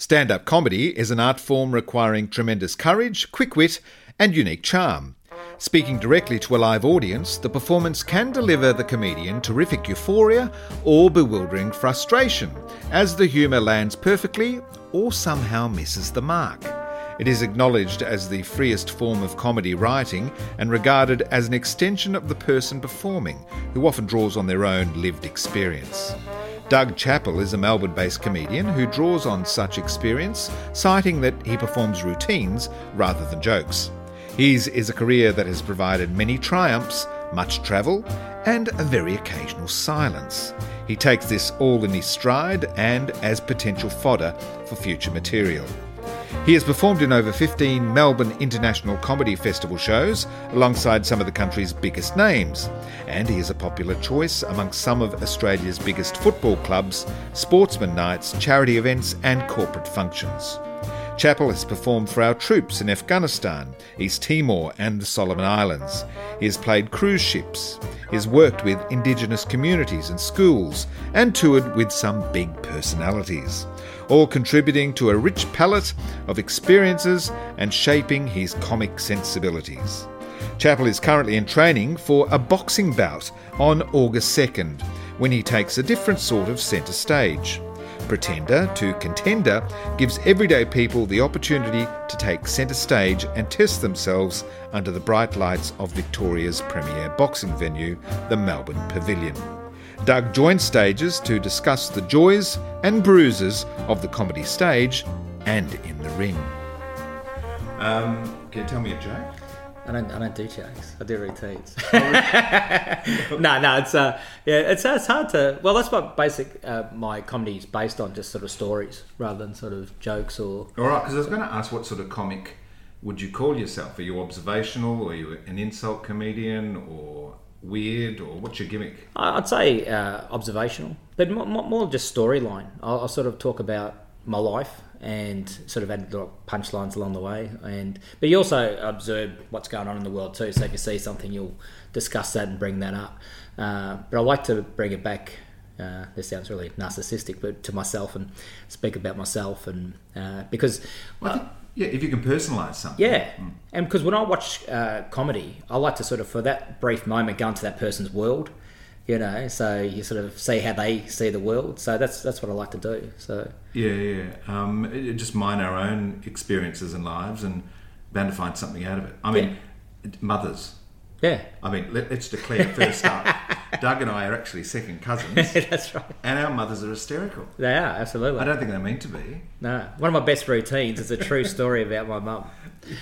Stand up comedy is an art form requiring tremendous courage, quick wit, and unique charm. Speaking directly to a live audience, the performance can deliver the comedian terrific euphoria or bewildering frustration, as the humour lands perfectly or somehow misses the mark. It is acknowledged as the freest form of comedy writing and regarded as an extension of the person performing, who often draws on their own lived experience. Doug Chappell is a Melbourne based comedian who draws on such experience, citing that he performs routines rather than jokes. His is a career that has provided many triumphs, much travel, and a very occasional silence. He takes this all in his stride and as potential fodder for future material. He has performed in over 15 Melbourne International Comedy Festival shows alongside some of the country's biggest names, and he is a popular choice amongst some of Australia's biggest football clubs, sportsman nights, charity events, and corporate functions. Chappell has performed for our troops in Afghanistan, East Timor, and the Solomon Islands. He has played cruise ships. He has worked with Indigenous communities and schools, and toured with some big personalities all contributing to a rich palette of experiences and shaping his comic sensibilities. Chappell is currently in training for a boxing bout on August 2nd, when he takes a different sort of centre stage. Pretender to Contender gives everyday people the opportunity to take centre stage and test themselves under the bright lights of Victoria's premier boxing venue, the Melbourne Pavilion. Doug joins stages to discuss the joys and bruises of the comedy stage and in the ring. Um, can you tell me a joke? I don't, I don't do jokes. I do routines. no, no, it's uh, yeah, it's it's hard to. Well, that's what basic uh, my comedy is based on, just sort of stories rather than sort of jokes or. All right, because I was going to ask, what sort of comic would you call yourself? Are you observational, or are you an insult comedian, or weird, or what's your gimmick? I'd say uh, observational, but more, more just storyline. I'll, I'll, sort of talk about my life and sort of add little punchlines along the way. And but you also observe what's going on in the world too. So if you see something, you'll discuss that and bring that up. Uh, but I like to bring it back. Uh, this sounds really narcissistic, but to myself and speak about myself, and uh, because well, yeah, if you can personalise something. Yeah, mm. and because when I watch uh, comedy, I like to sort of for that brief moment go into that person's world, you know. So you sort of see how they see the world. So that's that's what I like to do. So yeah, yeah, um, it, just mine our own experiences and lives and bound to find something out of it. I mean, mothers. Yeah. I mean, let, us declare first up. Doug and I are actually second cousins. That's right. And our mothers are hysterical. They are, absolutely. I don't think they mean to be. No. One of my best routines is a true story about my mum.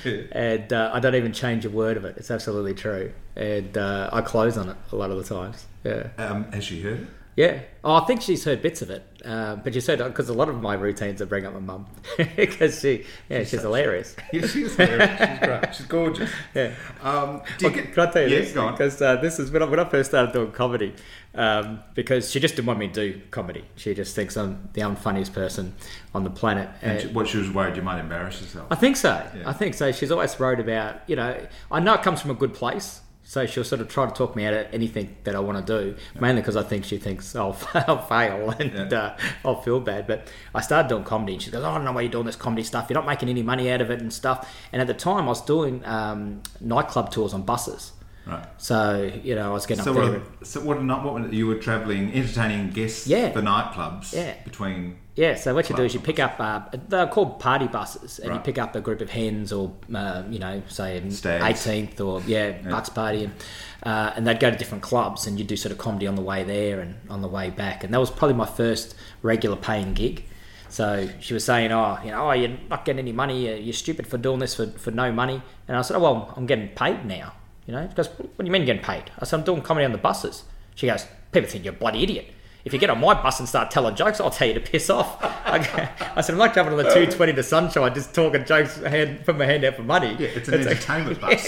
Yeah. And uh, I don't even change a word of it. It's absolutely true. And uh, I close on it a lot of the times. Yeah. Um, has she heard it? Yeah. Oh, I think she's heard bits of it, uh, but she said because a lot of my routines are bring up my mum because she, yeah, she's, she's hilarious. Yeah, she's hilarious. She's great. She's gorgeous. Yeah. Um, do you get, can I tell you yeah, this? Because uh, this is when I, when I first started doing comedy. Um, because she just didn't want me to do comedy. She just thinks I'm the unfunniest person on the planet. And she, what she was worried you might embarrass yourself. I think so. Yeah. I think so. She's always worried about you know. I know it comes from a good place so she'll sort of try to talk me out of anything that I want to do, yeah. mainly because I think she thinks I'll, I'll fail and yeah. uh, I'll feel bad. But I started doing comedy, and she goes, oh, "I don't know why you're doing this comedy stuff. You're not making any money out of it and stuff." And at the time, I was doing um, nightclub tours on buses. Right. So you know, I was getting so up what, there. So what? Not what? You were travelling, entertaining guests yeah. for nightclubs. Yeah. Between. Yeah. So what you do is you pick up. Uh, they're called party buses, and right. you pick up a group of hens, or uh, you know, say eighteenth, or yeah, yeah, Bucks party, and uh, and they'd go to different clubs, and you'd do sort of comedy on the way there and on the way back, and that was probably my first regular paying gig. So she was saying, "Oh, you know, oh, you're not getting any money. You're stupid for doing this for, for no money." And I said, "Oh, well, I'm getting paid now." You know, because what do you mean getting paid? I said, I'm doing comedy on the buses. She goes, people think you're a bloody idiot. If you get on my bus and start telling jokes, I'll tell you to piss off. I said, I'm not jumping on the 220 to Sunshine just talking jokes, hand, put my hand out for money. Yeah, it's an it's entertainment a, bus.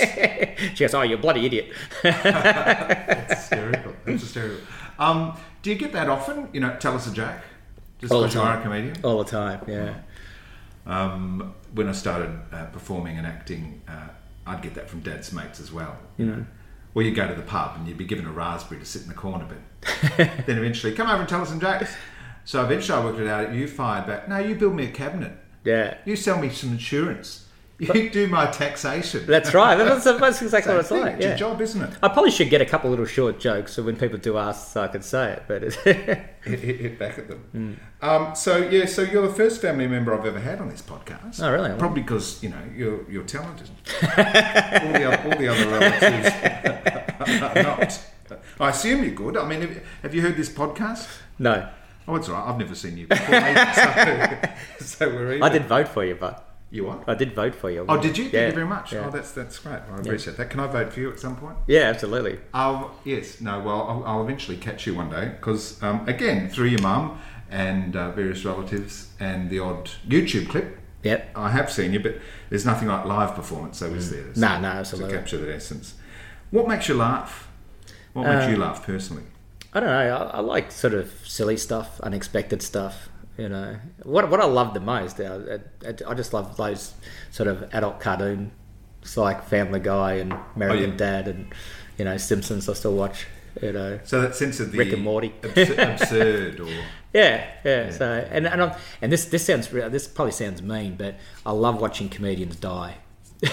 she goes, oh, you're a bloody idiot. That's hysterical. That's hysterical. Um, do you get that often? You know, tell us a joke. Just All the time. you are a comedian? All the time, yeah. Um, when I started uh, performing and acting, uh, I'd get that from dad's mates as well. You know, or you'd go to the pub and you'd be given a raspberry to sit in the corner, but then eventually come over and tell us some jokes. So eventually I worked it out. You fired back. No, you build me a cabinet. Yeah. You sell me some insurance. You do my taxation. That's right. That's, that's exactly what it's thing. like. It's yeah. your job, isn't it? I probably should get a couple little short jokes so when people do ask, so I can say it. But it's hit, hit, hit, back at them. Mm. Um, so yeah, so you're the first family member I've ever had on this podcast. Oh, really? Probably because you know you're you're talented. all, the, all the other relatives are not. I assume you're good. I mean, have, have you heard this podcast? No. Oh, it's all right. I've never seen you before. so, so we're even. I did vote for you, but. You what? I did vote for you. Oh, did you? Yeah. Thank you very much. Yeah. Oh, that's that's great. I appreciate that. Can I vote for you at some point? Yeah, absolutely. Oh, yes. No, well, I'll, I'll eventually catch you one day because, um, again, through your mum and uh, various relatives and the odd YouTube clip, Yep. I have seen you, but there's nothing like live performance, so is there? To, No, no, absolutely. To capture that essence. What makes you laugh? What makes Um, you laugh personally? I don't know. I, I like sort of silly stuff, unexpected stuff. You know, what what I love the most, I, I, I just love those sort of adult cartoons like Family Guy and American Oh, yeah. Dad and you know Simpsons. I still watch. You know, So that sense of the Rick and Morty. absurd, absurd or yeah, yeah. So and and, I'm, and this this sounds this probably sounds mean, but I love watching comedians die.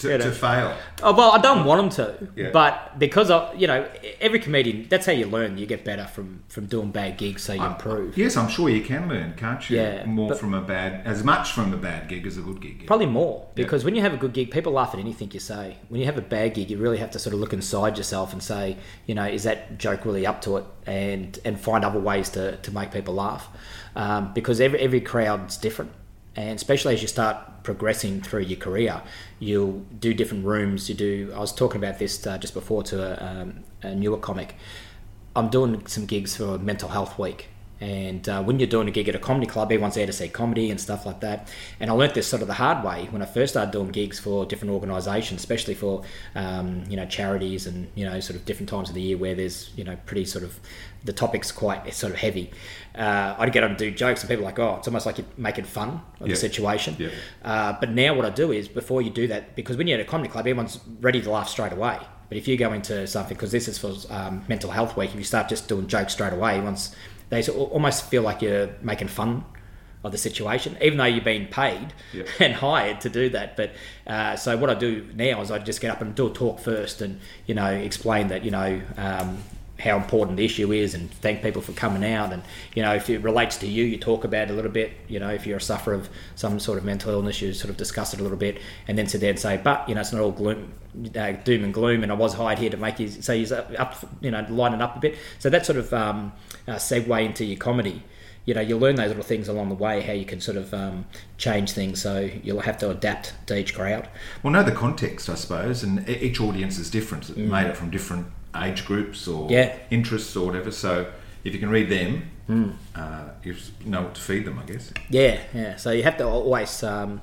to, You know. to fail. Oh well, I don't want them to, Yeah. but because of you know every comedian, that's how you learn. You get better from from doing bad gigs, so you improve. Yes, I'm sure you can learn, can't you? Yeah, More from a bad, as much from a bad gig as a good gig. Probably more because when you have a good gig, people laugh at anything you say. When you have a bad gig, you really have to sort of look inside yourself and say, you know, is that joke really up to it, and and find other ways to, to make people laugh, um, because every every crowd's different, and especially as you start progressing through your career, you'll do different rooms. You do. I was talking about this uh, just before to a, um, a newer comic. I'm doing some gigs for Mental Health Week. And uh, when you're doing a gig at a comedy club, everyone's there to see comedy and stuff like that. And I learnt this sort of the hard way when I first started doing gigs for different organisations, especially for um, you know charities and you know sort of different times of the year where there's you know pretty sort of the topic's quite sort of heavy. Uh, I'd get on and do jokes, and people are like, oh, it's almost like you're making fun of Yeah. the situation. Yeah. Uh, but now what I do is before you do that, because when you're at a comedy club, everyone's ready to laugh straight away. But if you go into something, because this is for um, mental health week, if you start just doing jokes straight away, once they sort of almost feel like you're making fun of the situation, even though you're being paid Yeah. and hired to do that. But uh, so what I do now is I just get up and do a talk first, and you know explain that you know. Um, how important the issue is and thank people for coming out and you know if it relates to you you talk about it a little bit you know if you're a sufferer of some sort of mental illness you sort of discuss it a little bit and then sit there and say but you know it's not all gloom uh, doom and gloom and I was hired here to make you so you up you know it up a bit so that sort of um, uh, segue into your comedy you know you'll learn those little things along the way how you can sort of um, change things so you'll have to adapt to each crowd Well, know the context, I suppose, and each audience is different. It's made it from different age groups or Mm. Yeah. interests or whatever. So if you can read them, Mm. uh, you know what to feed them, I guess. Yeah, yeah. So you have to always um,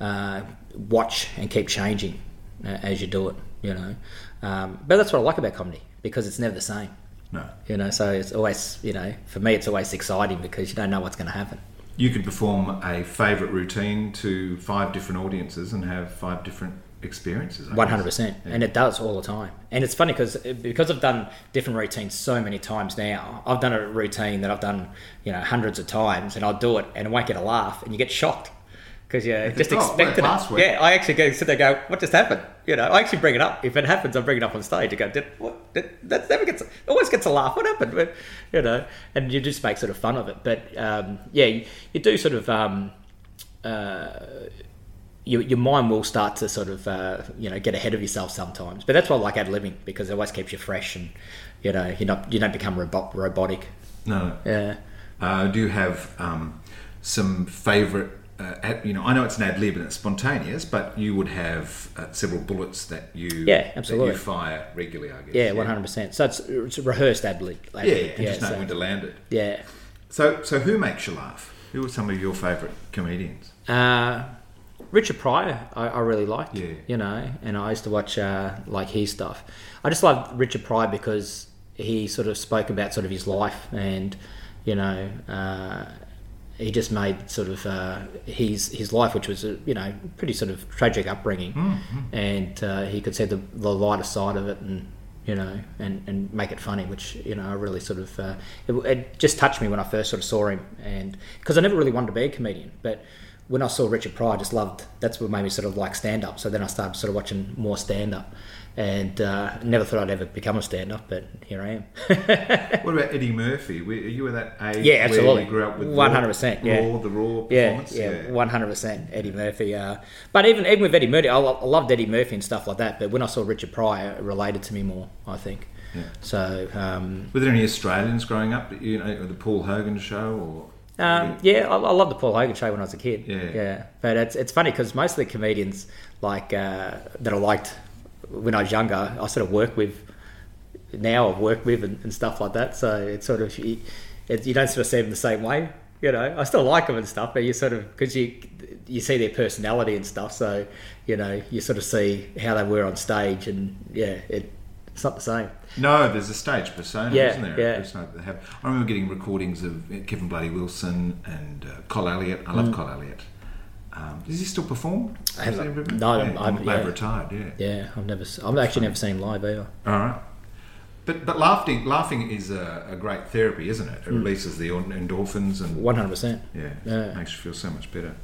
uh, watch and keep changing uh, as you do it. You know, um, but that's what I like about comedy because it's never the same. No. You know, so it's always you know for me it's always exciting because you don't know what's going to happen. You could perform a favourite routine to five different audiences and have five different experiences. One hundred percent, and it does all the time. And it's funny because because I've done different routines so many times now. I've done a routine that I've done you know hundreds of times, and I'll do it and I won't get a laugh, and you get shocked because you just Oh, wait, expected it. Yeah, I actually go sit there and go, what just happened? You know, I actually bring it up. If it happens, I bring it up on stage. I go, did what? Did, that never gets always gets a laugh. What happened? But, you know, and you just make sort of fun of it. But um, yeah, you, you do sort of. Um, uh, your, your mind will start to sort of uh, you know get ahead of yourself sometimes. But that's why I like ad libbing because it always keeps you fresh and you know you're not you don't become robo- robotic. No. Yeah. Uh, do you have um, some favourite? Uh, ad, you know, I know it's an ad lib and it's spontaneous, but you would have uh, several bullets that you Yeah, absolutely. that you fire regularly. I guess. Yeah, one hundred percent. So it's, it's a rehearsed ad lib. ad Yeah, lib, and just know so- when to land it. yeah. So, so who makes you laugh? Who are some of your favourite comedians? Uh, Richard Pryor, I, I really liked. Yeah. You know, and I used to watch uh, like his stuff. I just love Richard Pryor because he sort of spoke about sort of his life and you know. He just made sort of uh, his his life, which was a you know pretty sort of tragic upbringing, and uh, he could see the, the lighter side of it, and you know, and, and make it funny, which you know I really sort of uh, it, it, just touched me when I first sort of saw him, and because I never really wanted to be a comedian, but when I saw Richard Pryor, I just loved. That's what made me sort of like stand up. So then I started sort of watching more stand up, and uh, never thought I'd ever become a stand up, but here I am. what about Eddie Murphy? Were you at that age? Yeah, absolutely. Where you grew up with one hundred percent. Yeah, raw, the raw performance. Yeah, yeah, one hundred percent. Eddie Murphy. Uh, but even even with Eddie Murphy, I, I loved Eddie Murphy and stuff like that. But when I saw Richard Pryor, it related to me more. I think. Yeah. So. Um, Were there any Australians growing up? You know, the Paul Hogan show or? Um, yeah, I, I loved the Paul Hogan show when I was a kid. Yeah, yeah. But it's it's funny because most of the comedians like uh, that I liked when I was younger, I sort of work with now. I've worked with and, and stuff like that. So it's sort of you, it, you don't sort of see them the same way. You know, I still like them and stuff, but you sort of because you you see their personality and stuff. So you know, you sort of see how they were on stage, and yeah, it it's not the same. No, there's a stage persona, yeah, isn't there? Yeah. Have. I remember getting recordings of Kevin Bloody Wilson and uh, Col Elliott. I love mm. Col Elliott. Um, does he still perform? I no, yeah, I'm, yeah. retired. Yeah, yeah. I've never. I've actually never seen live either. All right. But, but laughing laughing is a, a great therapy, isn't it? It mm. releases the endorphins and one hundred percent. Yeah, makes you feel so much better.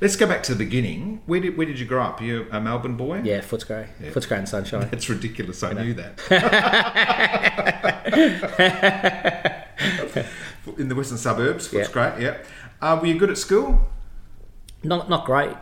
Let's go back to the beginning. Where did where did you grow up? Are you a Melbourne boy? Yeah, Footscray. Yeah. Footscray and Sunshine. That's ridiculous. I you knew that. In the western suburbs, Footscray. Yeah. yeah. Uh, were you good at school? Not not great.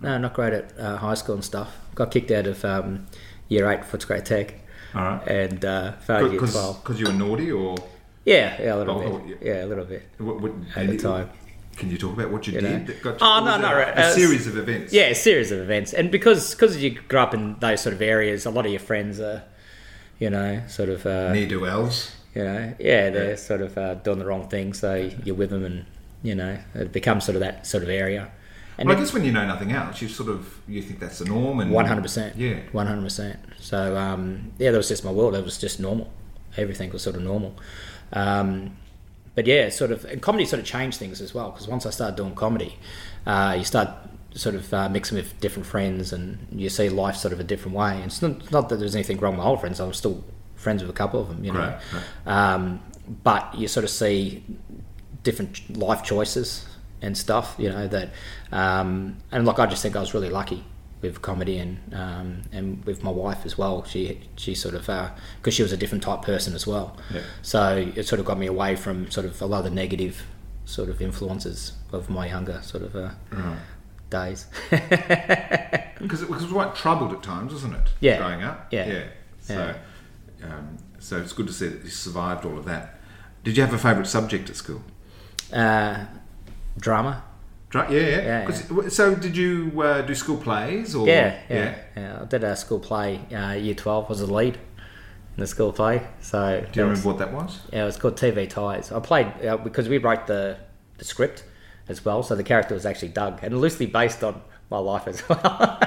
No, not great at uh, high school and stuff. Got kicked out of um, year eight for Footscray Tech. All right. And uh, failed year twelve. Because you were naughty, or yeah, yeah, a little oh, bit. Oh, yeah. a little bit. What, what, at the time. Can you talk about what you, you did? That got oh no, no, right. a, series of events. Yeah, a series of events, and because because you grew up in those sort of areas, a lot of your friends are, you know, sort of uh, near do wells. You know, yeah, they're yeah. sort of uh, doing the wrong thing, so you're with them, and you know, it becomes sort of that sort of area. And well, I guess when you know nothing else, you sort of you think that's the norm, and one hundred percent, yeah, one hundred percent. So um, yeah, that was just my world. It was just normal. Everything was sort of normal. Um, but yeah, sort of, and comedy sort of changed things as well because once I started doing comedy, uh, you start sort of uh, mixing with different friends and you see life sort of a different way. And it's not, not that there's anything wrong with my old friends, I'm still friends with a couple of them, you know. Right, right. Um, but you sort of see different life choices and stuff, you know, that, um, and like I just think I was really lucky with comedy and um, and with my wife as well. She she sort of because uh, she was a different type person as well. Yeah. So it sort of got me away from sort of a lot of the negative sort of influences of my younger sort of uh, right. days. Because it was quite troubled at times, wasn't it? Yeah. Growing up. Yeah. Yeah. So um, so it's good to see that you survived all of that. Did you have a favourite subject at school? Uh, drama. Yeah, yeah. yeah, So, did you uh, do school plays? Or yeah, yeah, yeah, I did a school play. Uh, year twelve was the lead in the school play. So, do you remember was, what that was? Yeah, it was called TV Ties. I played uh, because we wrote the the script as well. So the character was actually Doug, and loosely based on my life as well.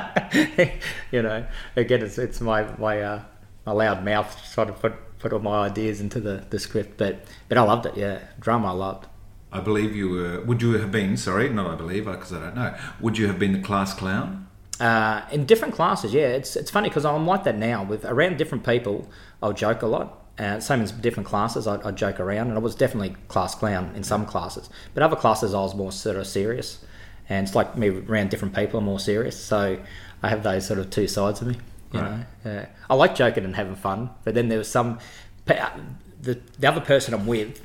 you know, again, it's it's my my uh, my loud mouth trying to put put all my ideas into the, the script, but but I loved it. Yeah, drama I loved. I believe you were. Would you have been? Sorry, not I believe, because I don't know. Would you have been the class clown? Uh, in different classes, yeah. It's it's funny because I'm like that now. With around different people, I'll joke a lot. Uh, same as different classes, I, I joke around, and I was definitely class clown in some classes. But other classes, I was more sort of serious, and it's like me around different people, I'm more serious. So I have those sort of two sides of me. You right. know, yeah. I like joking and having fun, but then there was some the the other person I'm with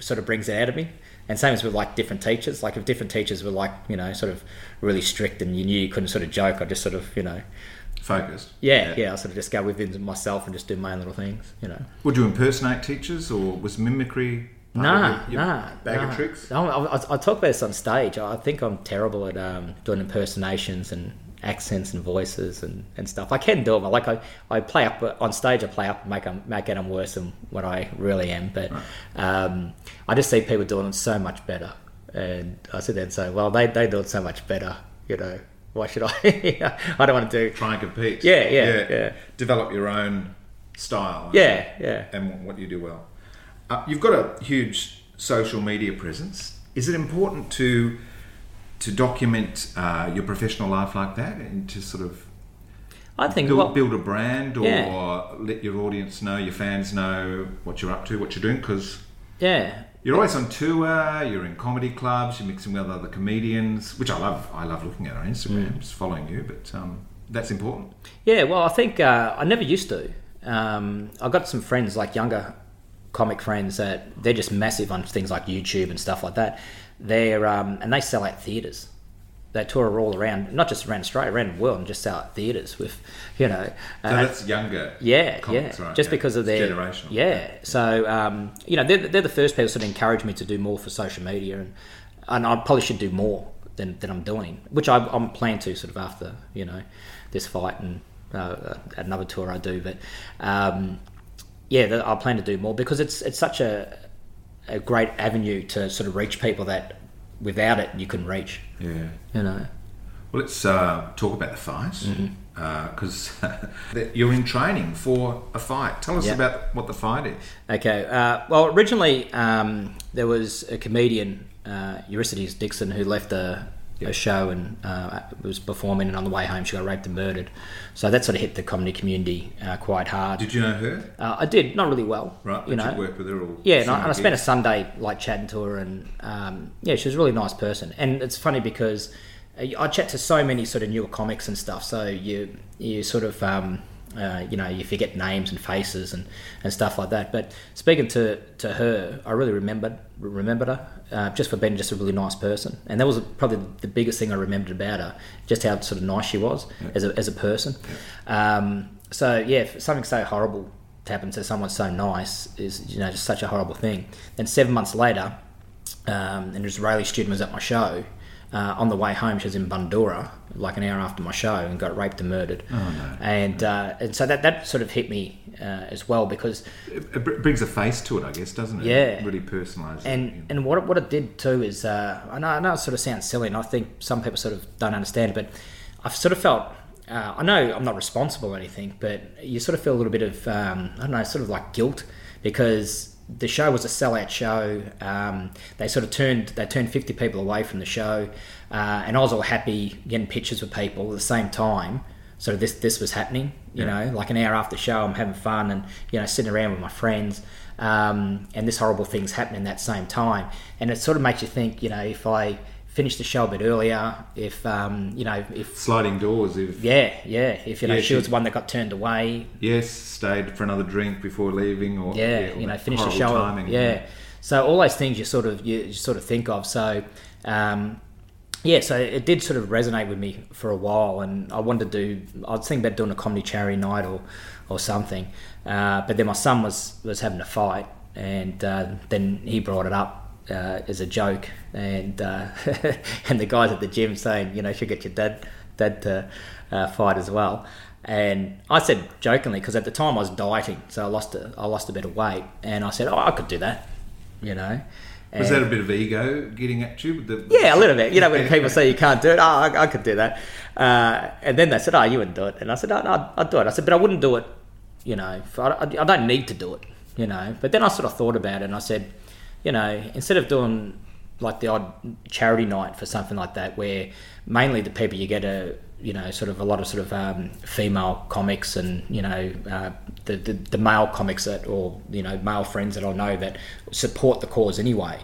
sort of brings it out of me. And same as with like different teachers. Like if different teachers were like you know sort of really strict and you knew you couldn't sort of joke, I just sort of you know focused. Yeah, yeah, yeah. I sort of just go within myself and just do my own little things. You know. Would you impersonate teachers or was mimicry? Nah, your, your nah, bag nah. of tricks. I, I, I, talk about this on stage. I think I'm terrible at um, doing impersonations and accents and voices and, and stuff. I can do them. Like I, I play up on stage. I play up, and make them, make it worse than what I really am. But right. um, I just see people doing it so much better, and I sit there and say, well, they they do it so much better. You know, why should I? I don't want to do try and compete. Yeah, yeah, yeah. yeah. Develop your own style. Yeah, yeah. And what you do well. Uh, you've got a huge social media presence. Is it important to to document uh, your professional life like that and to sort of I think build, build a brand or Yeah. let your audience know, your fans know what you're up to, what you're doing, because yeah, you're always on tour. You're in comedy clubs. You're mixing with other comedians, which I love. I love looking at on Instagram, Mm. just following you. But um, that's important. Yeah, well, I think uh, I never used to. Um, I got some friends, like younger comic friends, that they're just massive on things like YouTube and stuff like that. They're um, and they sell out theaters. They tour all around, not just around Australia, around the world, and just sell out theaters with, you know. So uh, that's younger. yeah, comics, yeah. right, Just yeah. because of their generational. Yeah. So um, you know, they're, they're the first people sort of encouraged me to do more for social media, and and I probably should do more than, than I'm doing, which I, I'm planning to sort of after you know this fight and uh, another tour I do. But um, yeah, I plan to do more because it's it's such a a great avenue to sort of reach people that without it you couldn't reach. Yeah. You know. Well, let's uh, talk about the fight Mm-hmm. because you're in training for a fight. Tell us Yeah. about what the fight is. Okay. Uh, well, originally um, there was a comedian, uh, Eurydice Dixon, who left a, a show and uh, was performing, and on the way home she got raped and murdered. So that sort of hit the comedy community uh, quite hard. Did you know her? Uh, I did not really well, Right, You know, you worked with her or yeah, and I, and I spent a? Sunday like chatting to her, and um, yeah, she was a really nice person. And it's funny because uh, I chat to so many sort of newer comics and stuff, so you you sort of um, uh, you know you forget names and faces and, and stuff like that. But speaking to, to her, I really remembered remembered her uh, just for being just a really nice person, and that was probably the biggest thing I remembered about her, just how sort of nice she was as a as a person. Um, so yeah, something so horrible to happen to someone so nice is you know just such a horrible thing. Then seven months later, um, an Israeli student was at my show. Uh, on the way home, she was in Bundoora, like an hour after my show, and got raped and murdered. Oh, no. And uh, and so that that sort of hit me uh, as well because It, it brings a face to it, I guess, doesn't it? Yeah. It really personalised. and it. and what it, what it did too is uh, I know I know it sort of sounds silly, and I think some people sort of don't understand it, but I've sort of felt. Uh, I know I'm not responsible or anything, but you sort of feel a little bit of um, I don't know, sort of like guilt because the show was a sellout show. Um, they sort of turned they turned 50 people away from the show, uh, and I was all happy getting pictures with people at the same time. So this this was happening, you Yeah. know, like an hour after the show, I'm having fun and you know sitting around with my friends, um, and this horrible thing's happening that same time, and it sort of makes you think, you know, if I finish the show a bit earlier, if um, you know, if Sliding doors, if yeah, yeah, if you know Yeah, she was she- the one that got turned away, yes, stayed for another drink before leaving, or yeah, all you know, finish the show. Timing. yeah. So all those things you sort of you, you sort of think of. So um, yeah, so it did sort of resonate with me for a while, and I wanted to do. I was thinking about doing a comedy charity night or or something, uh, but then my son was was having a fight, and uh, then he brought it up uh, as a joke, and uh, and the guys at the gym saying, you know, you should get your dad dad to uh, fight as well. And I said jokingly because at the time I was dieting, so I lost a, I lost a bit of weight, and I said, "Oh, I could do that," you know. Was that a bit of ego getting at you? With the, yeah, a little bit. You know, when people say you can't do it, oh, I, I could do that. Uh, and then they said, oh, you wouldn't do it. And I said, oh, no, I'd, I'd do it. I said, but I wouldn't do it, you know, for, I, I don't need to do it, you know. But then I sort of thought about it and I said, you know, instead of doing like the odd charity night for something like that, where mainly the people you get a, you know, sort of a lot of sort of um, female comics and, you know, uh, the, the, the male comics that, or, you know, male friends that I know that support the cause anyway.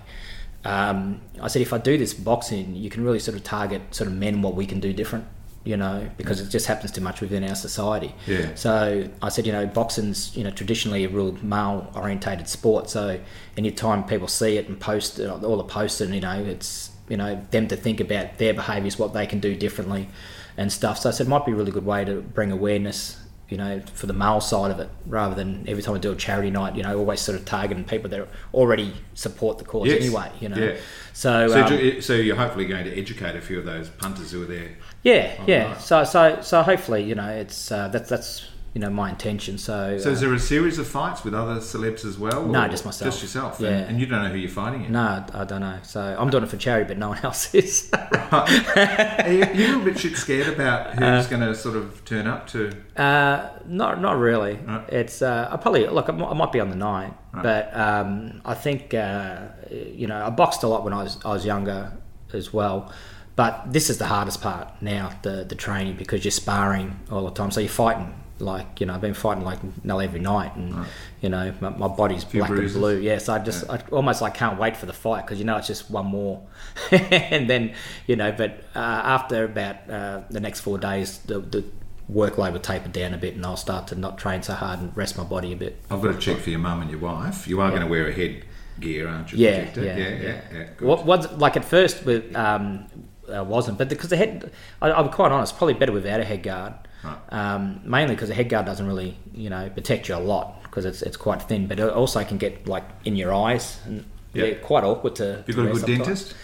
Um, I said if I do this boxing, you can really sort of target sort of men what we can do different, you know, because it just happens too much within our society. Yeah. So I said, you know, boxing's you know traditionally a real male orientated sport. So anytime people see it and post it, all the posts, and you know, it's you know them to think about their behaviours, what they can do differently, and stuff. So I said it might be a really good way to bring awareness. You know, for the male side of it, rather than every time I do a charity night, you know, always sort of targeting people that already support the cause Yes. anyway. You know, Yeah. so, So, um, so you're hopefully going to educate a few of those punters who are there. Yeah, Oh, yeah. right. So, so, so hopefully, you know, it's uh, that's that's you know my intention. So, So uh, is there a series of fights with other celebs as well? No, just myself. Just yourself. Yeah. And, and you don't know who you're fighting yet. no, I don't know. So I'm doing it for charity, but no one else is. Right. Are you, you a little bit scared about who's going to sort of turn up to? Uh, not not really. Right. It's uh, I probably look. I might, I might be on the night, Right. but um, I think uh, you know I boxed a lot when I was I was younger as well. But this is the hardest part now, the the training, because you're sparring all the time. So you're fighting like you know I've been fighting like nearly every night, and right. you know my, my body's black bruises. and blue. Yeah, so I just yeah. I almost like can't wait for the fight because you know it's just one more, and then you know. But uh, after about uh, the next four days, the, the workload will taper down a bit, and I'll start to not train so hard and rest my body a bit. I've got to check for your mum and your wife. You are yeah. going to wear a head gear, aren't you? Yeah, yeah, yeah, yeah, yeah. What, what, like at first with um, uh, wasn't, but because the head, I, I'm quite honest, probably better without a head guard. Right. Um, mainly because the head guard doesn't really, you know, protect you a lot because it's it's quite thin, but it also can get like in your eyes and yep. they're quite awkward to. You've got a good dentist.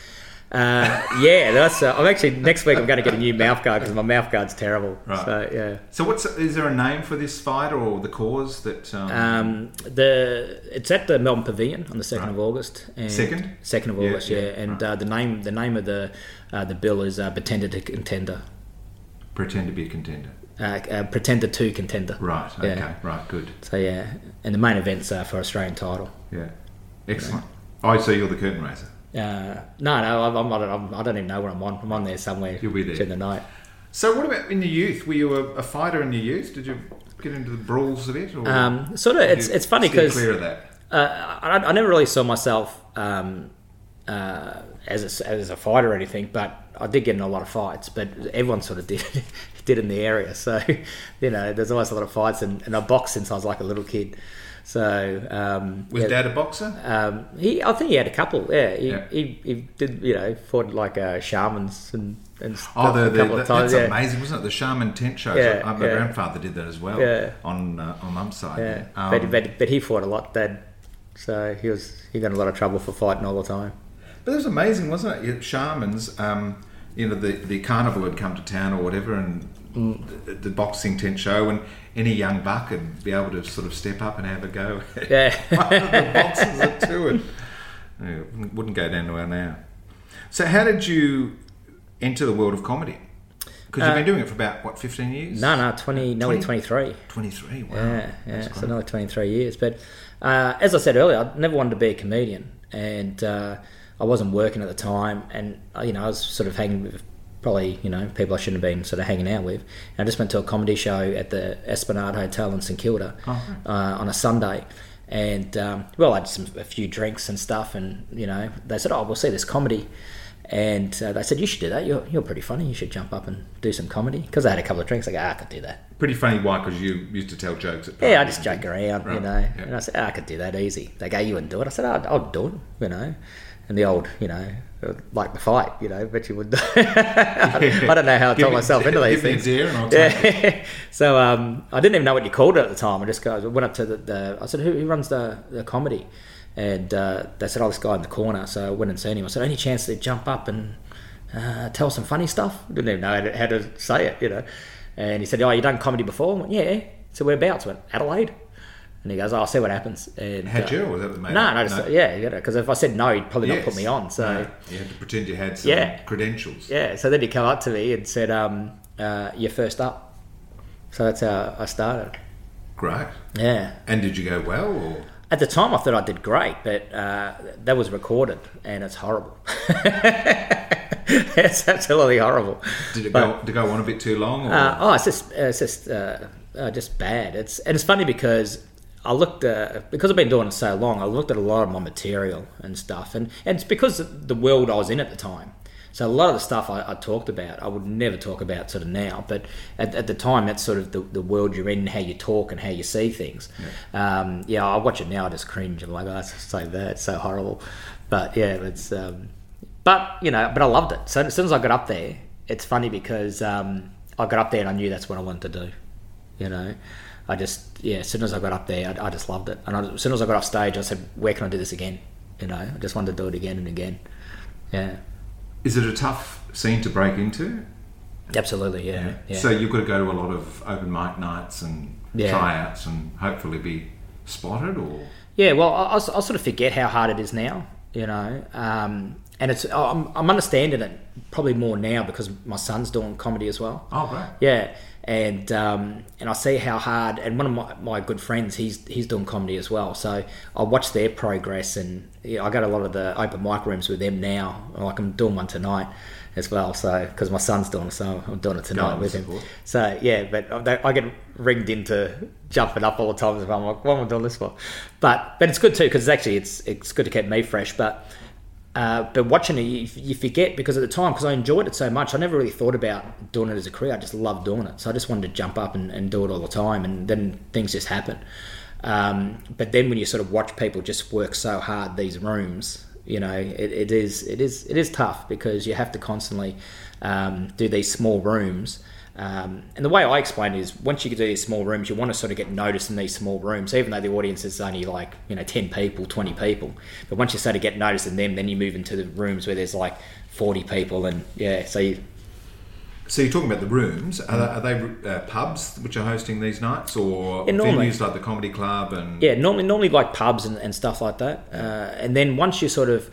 Uh, yeah, that's. Uh, I'm actually next week. I'm going to get a new mouth guard because my mouth guard's terrible. Right. So yeah. So what's is there a name for this fight or the cause that? Um... Um, the it's at the Melbourne Pavilion on the second right. of August. second. Second of August, yeah, yeah. yeah. and right. uh, the name the name of the uh, the bill is uh, Pretender to Contender. Pretend to be a contender. Uh, uh, pretender to contender. Right. Okay. Yeah. Right. Good. So yeah, and the main events are for Australian title. Yeah. Excellent. Yeah. Oh, so you're the curtain raiser. Uh, no, no, I'm, I'm, I'm, I don't even know where I'm on. I'm on there somewhere. You'll be there during the night. So, what about in your youth? Were you a, a fighter in your youth? Did you get into the brawls a bit? Um, sort of. It's it's funny because clear of that. Uh, I, I, never really saw myself um, uh, as a, as a fighter or anything, but I did get in a lot of fights. But everyone sort of did did in the area, so you know, there's always a lot of fights, and, and I boxed since I was like a little kid. So um, was yeah, Dad a boxer? Um, he, I think he had a couple. Yeah, he, yeah. he, he did. You know, fought like uh, Sharmans and. And oh, the, the, the, that's yeah. amazing, wasn't it? The Sharman tent shows. Yeah, my yeah. grandfather did that as well. Yeah. on uh, on mum's side. Yeah, um, but, but, but he fought a lot, Dad. So he was he got a lot of trouble for fighting all the time. But it was amazing, wasn't it? Sharmans, um, you know, the the carnival had come to town or whatever, and mm. the, the, boxing tent show, and any young buck would be able to sort of step up and have a go. Yeah, one of the boxes at two, and it wouldn't go down well now. So, how did you enter the world of comedy? Because you've been uh, doing it for about what, fifteen years? No, no, twenty, nearly twenty-three. Twenty-three. Wow. Yeah, yeah. So nearly twenty-three years. But uh, as I said earlier, I never wanted to be a comedian, and uh, I wasn't working at the time, and uh, you know, I was sort of hanging with probably you know people I shouldn't have been sort of hanging out with. And I just went to a comedy show at the Esplanade Hotel in St Kilda oh. uh, on a Sunday, and um, well, I had some, a few drinks and stuff, and you know they said, "Oh, we'll see this comedy." And uh, they said, "You should do that. You're, you're pretty funny. You should jump up and do some comedy." Because I had a couple of drinks, I go, ah, "I could do that." Pretty funny. Why? Because you used to tell jokes at parties. Yeah, I just joke around, right. you know. Yeah. And I said, oh, "I could do that easy." They go, "You wouldn't do it." I said, oh, "I'll do it," you know. And the old, you know, like the fight, you know, but you would. I don't know how I told myself into these things. yeah. so um, I didn't even know what you called it at the time. I just I went up to the, the I said, who, who, runs the, the comedy? And uh, they said, oh, this guy in the corner. So I went and seen him. I said, any chance to jump up and uh, tell some funny stuff? Didn't even know how to, how to, say it, you know. And he said, oh, you done comedy before? I went, yeah. So whereabouts? I went, Adelaide. And he goes, oh, "I'll see what happens." And had uh, you, or was that the main? No, no, just, no. yeah, because if I said no, he'd probably yes. not put me on. So no. you had to pretend you had some yeah. credentials. Yeah. So then he come up to me and said, um, uh, "You're first up." So that's how I started. Great. Yeah. And did you go well? Or? At the time, I thought I did great, but uh, that was recorded, and it's horrible. it's absolutely horrible. Did it but, go? Did it go on a bit too long? Uh, oh, it's just it's just uh, uh, just bad. It's and it's funny because I looked at because I've been doing it so long. I looked at a lot of my material and stuff, and, and it's because the world I was in at the time. So a lot of the stuff I, I talked about, I would never talk about sort of now. But at, at, the time, that's sort of the, the world you're in, how you talk and how you see things. Yeah, um, yeah I watch it now, I just cringe. I'm like, oh, that's so bad, it's so horrible. But yeah, it's. Um, but you know, but I loved it. So as soon as I got up there, it's funny because um, I got up there and I knew that's what I wanted to do. You know. I just yeah, as soon as I got up there, I, I just loved it. And I, as soon as I got off stage, I said, "Where can I do this again?" You know, I just wanted to do it again and again. Yeah. Is it a tough scene to break into? Absolutely, yeah. yeah. yeah. So you've got to go to a lot of open mic nights and yeah. tryouts and hopefully be spotted, or yeah. Well, I, I, sort of forget how hard it is now. You know, um, and it's I'm, I'm understanding it probably more now because my son's doing comedy as well. Oh, right. Yeah, and um, and I see how hard. And one of my, my good friends, he's he's doing comedy as well. So I watch their progress, and yeah, I go to a lot of the open mic rooms with them now. Like I'm doing one tonight as well. So because my son's doing it, so I'm doing it tonight with him. Support. So yeah, but I get ringed into jumping up all the time. I'm like, what am I doing this for? But but it's good too because actually it's it's good to keep me fresh. But uh, but watching it, you, you, forget because at the time, because I enjoyed it so much, I never really thought about doing it as a career. I just loved doing it, so I just wanted to jump up and, and do it all the time, and then things just happen. Um, but then when you sort of watch people just work so hard these rooms, you know, it, it is it is it is tough because you have to constantly um, do these small rooms um, and the way I explain it is, once you get to these small rooms, you want to sort of get noticed in these small rooms, even though the audience is only like you know ten people, twenty people. But once you start to get noticed in them, then you move into the rooms where there's like forty people, and yeah, so you. So you're talking about the rooms. Are they, are they uh, pubs which are hosting these nights, or yeah, normally, venues like the comedy club and? Yeah, normally normally like pubs and, and stuff like that. Uh, and then once you sort of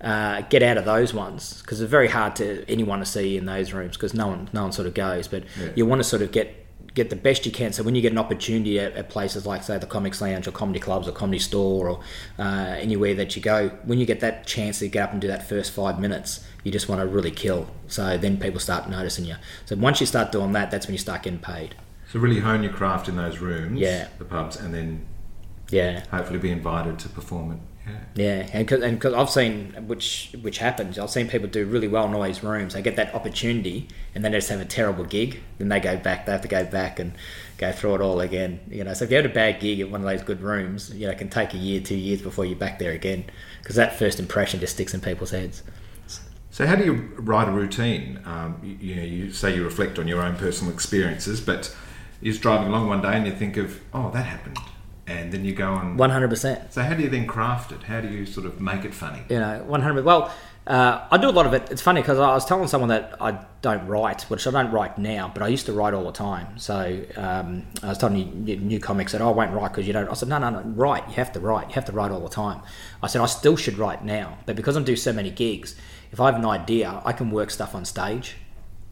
uh, get out of those ones because it's very hard to anyone to see in those rooms because no one no one sort of goes. But yeah. you want to sort of get get the best you can. So when you get an opportunity at, at, places like say the Comics Lounge or comedy clubs or comedy store or uh, anywhere that you go, when you get that chance to get up and do that first five minutes, you just want to really kill. So then people start noticing you. So once you start doing that, that's when you start getting paid. So really hone your craft in those rooms, yeah, the pubs, and then yeah, hopefully be invited to perform it yeah, and cause, and cause I've seen which which happens. I've seen people do really well in all these rooms. They get that opportunity, and then they just have a terrible gig. Then they go back. They have to go back and go through it all again. You know, so if you had a bad gig at one of those good rooms, you know, it can take a year, two years before you're back there again, because that first impression just sticks in people's heads. So, how do you write a routine? Um, you, you, know, you say you reflect on your own personal experiences, but you're driving along one day and you think of, oh, that happened and then you go on. One hundred percent. So how do you then craft it? How do you sort of make it funny? You know, one hundred. Well, uh, I do a lot of it. It's funny because I was telling someone that I don't write, which I don't write now, but I used to write all the time. So um, I was telling you, new comics that oh, I won't write because you don't. I said no, no, no, write. You have to write. You have to write all the time. I said I still should write now, but because I'm doing so many gigs, if I have an idea, I can work stuff on stage